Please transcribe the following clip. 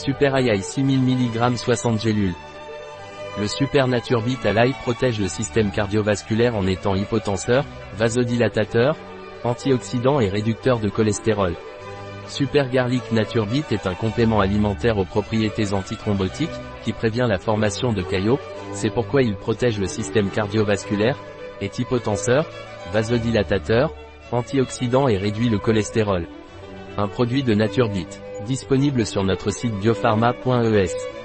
Super AI 6000 mg 60 gélules. Le Super Naturbit à l'ail protège le système cardiovasculaire en étant hypotenseur, vasodilatateur, antioxydant et réducteur de cholestérol. Super Garlic Naturbit est un complément alimentaire aux propriétés antithrombotiques, qui prévient la formation de caillots, c'est pourquoi il protège le système cardiovasculaire, est hypotenseur, vasodilatateur, antioxydant et réduit le cholestérol. Un produit de Naturbit, disponible sur notre site biopharma.es.